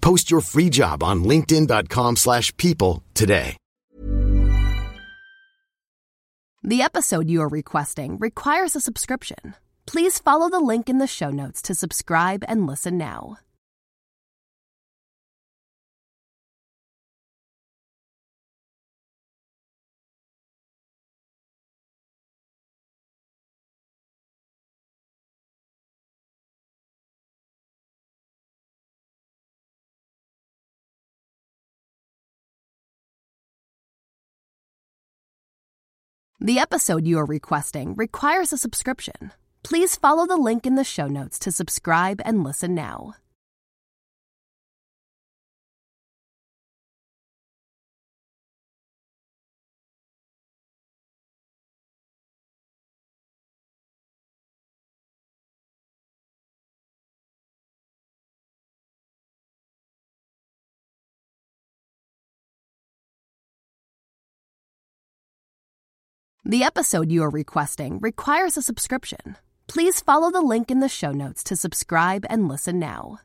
Post your free job on linkedin.com/people slash people today. The episode you are requesting requires a subscription. Please follow the link in the show notes to subscribe and listen now. The episode you are requesting requires a subscription. Please follow the link in the show notes to subscribe and listen now. The episode you are requesting requires a subscription. Please follow the link in the show notes to subscribe and listen now.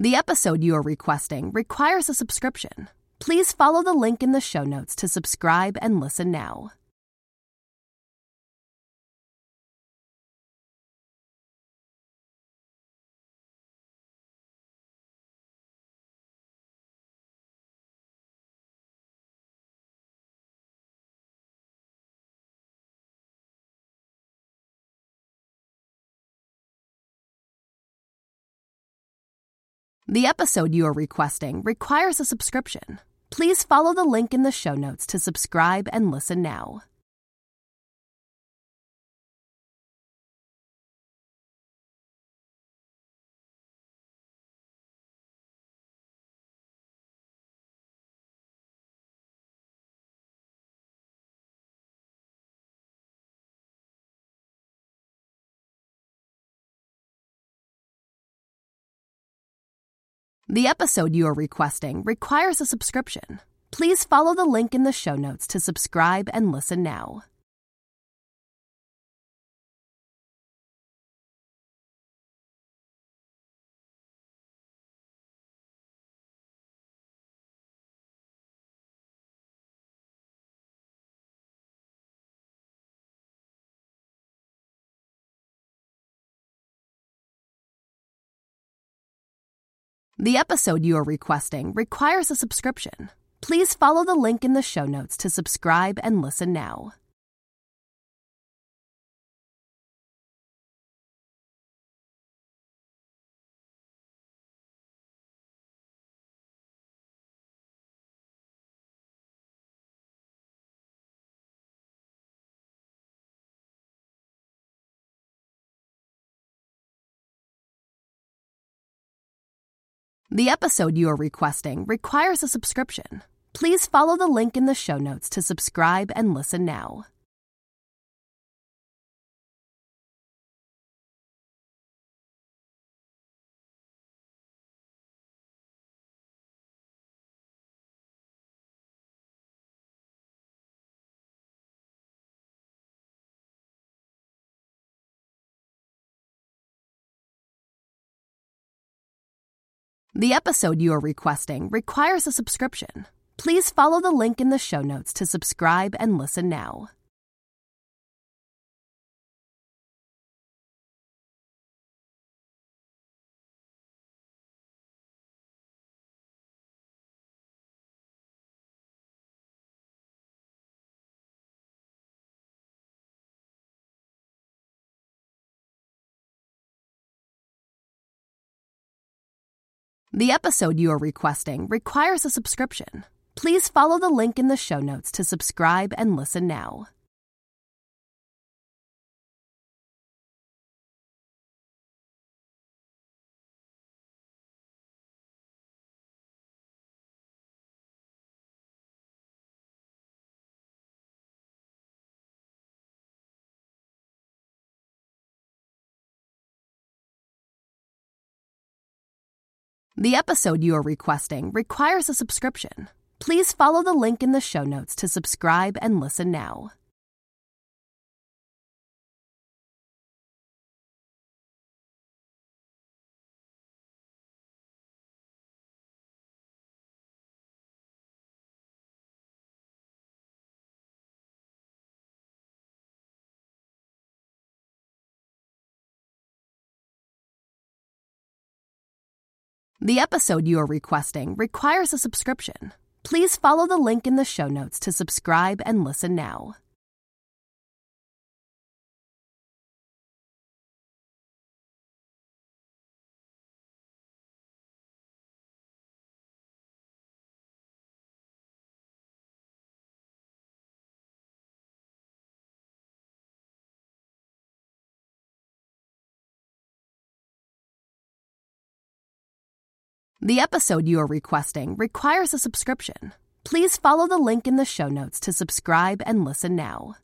The episode you are requesting requires a subscription. Please follow the link in the show notes to subscribe and listen now. The episode you are requesting requires a subscription. Please follow the link in the show notes to subscribe and listen now. The episode you are requesting requires a subscription. Please follow the link in the show notes to subscribe and listen now. The episode you are requesting requires a subscription. Please follow the link in the show notes to subscribe and listen now. The episode you are requesting requires a subscription. Please follow the link in the show notes to subscribe and listen now. The episode you are requesting requires a subscription. Please follow the link in the show notes to subscribe and listen now. The episode you are requesting requires a subscription. Please follow the link in the show notes to subscribe and listen now. The episode you are requesting requires a subscription. Please follow the link in the show notes to subscribe and listen now. The episode you are requesting requires a subscription. Please follow the link in the show notes to subscribe and listen now. The episode you are requesting requires a subscription. Please follow the link in the show notes to subscribe and listen now.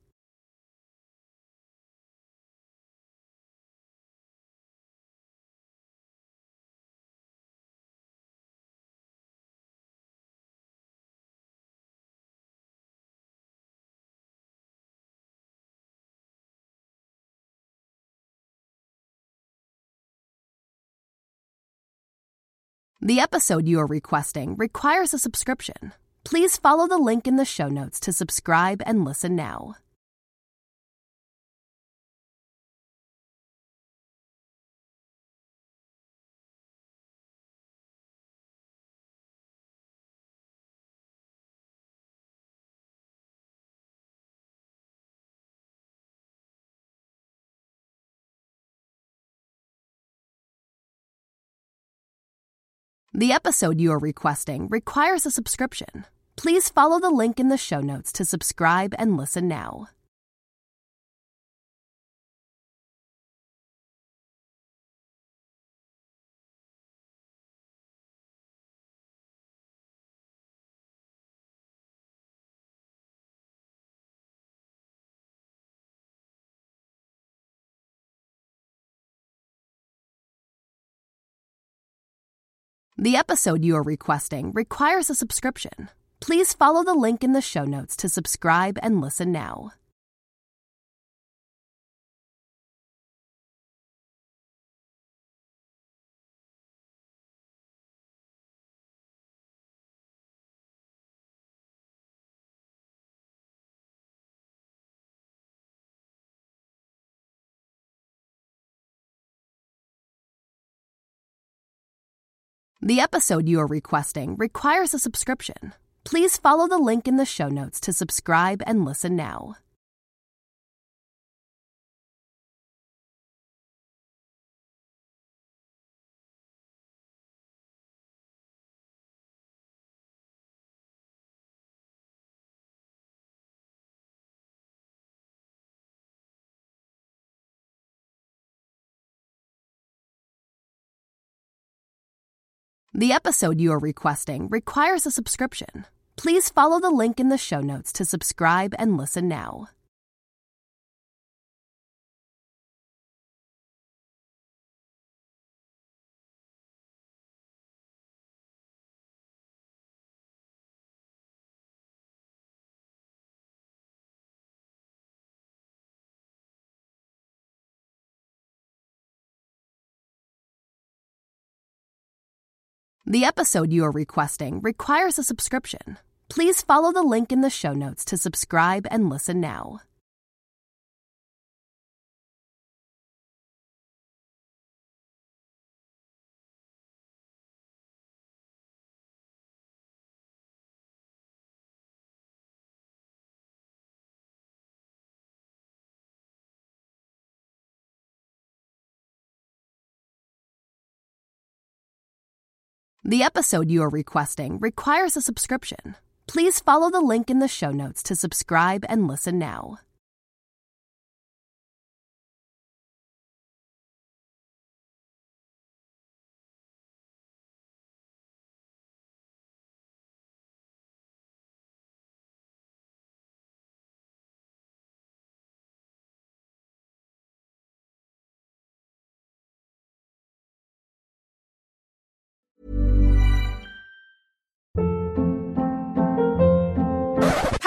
The episode you are requesting requires a subscription. Please follow the link in the show notes to subscribe and listen now. The episode you are requesting requires a subscription. Please follow the link in the show notes to subscribe and listen now. The episode you are requesting requires a subscription. Please follow the link in the show notes to subscribe and listen now. The episode you are requesting requires a subscription. Please follow the link in the show notes to subscribe and listen now. The episode you are requesting requires a subscription. Please follow the link in the show notes to subscribe and listen now. The episode you are requesting requires a subscription. Please follow the link in the show notes to subscribe and listen now. The episode you are requesting requires a subscription. Please follow the link in the show notes to subscribe and listen now.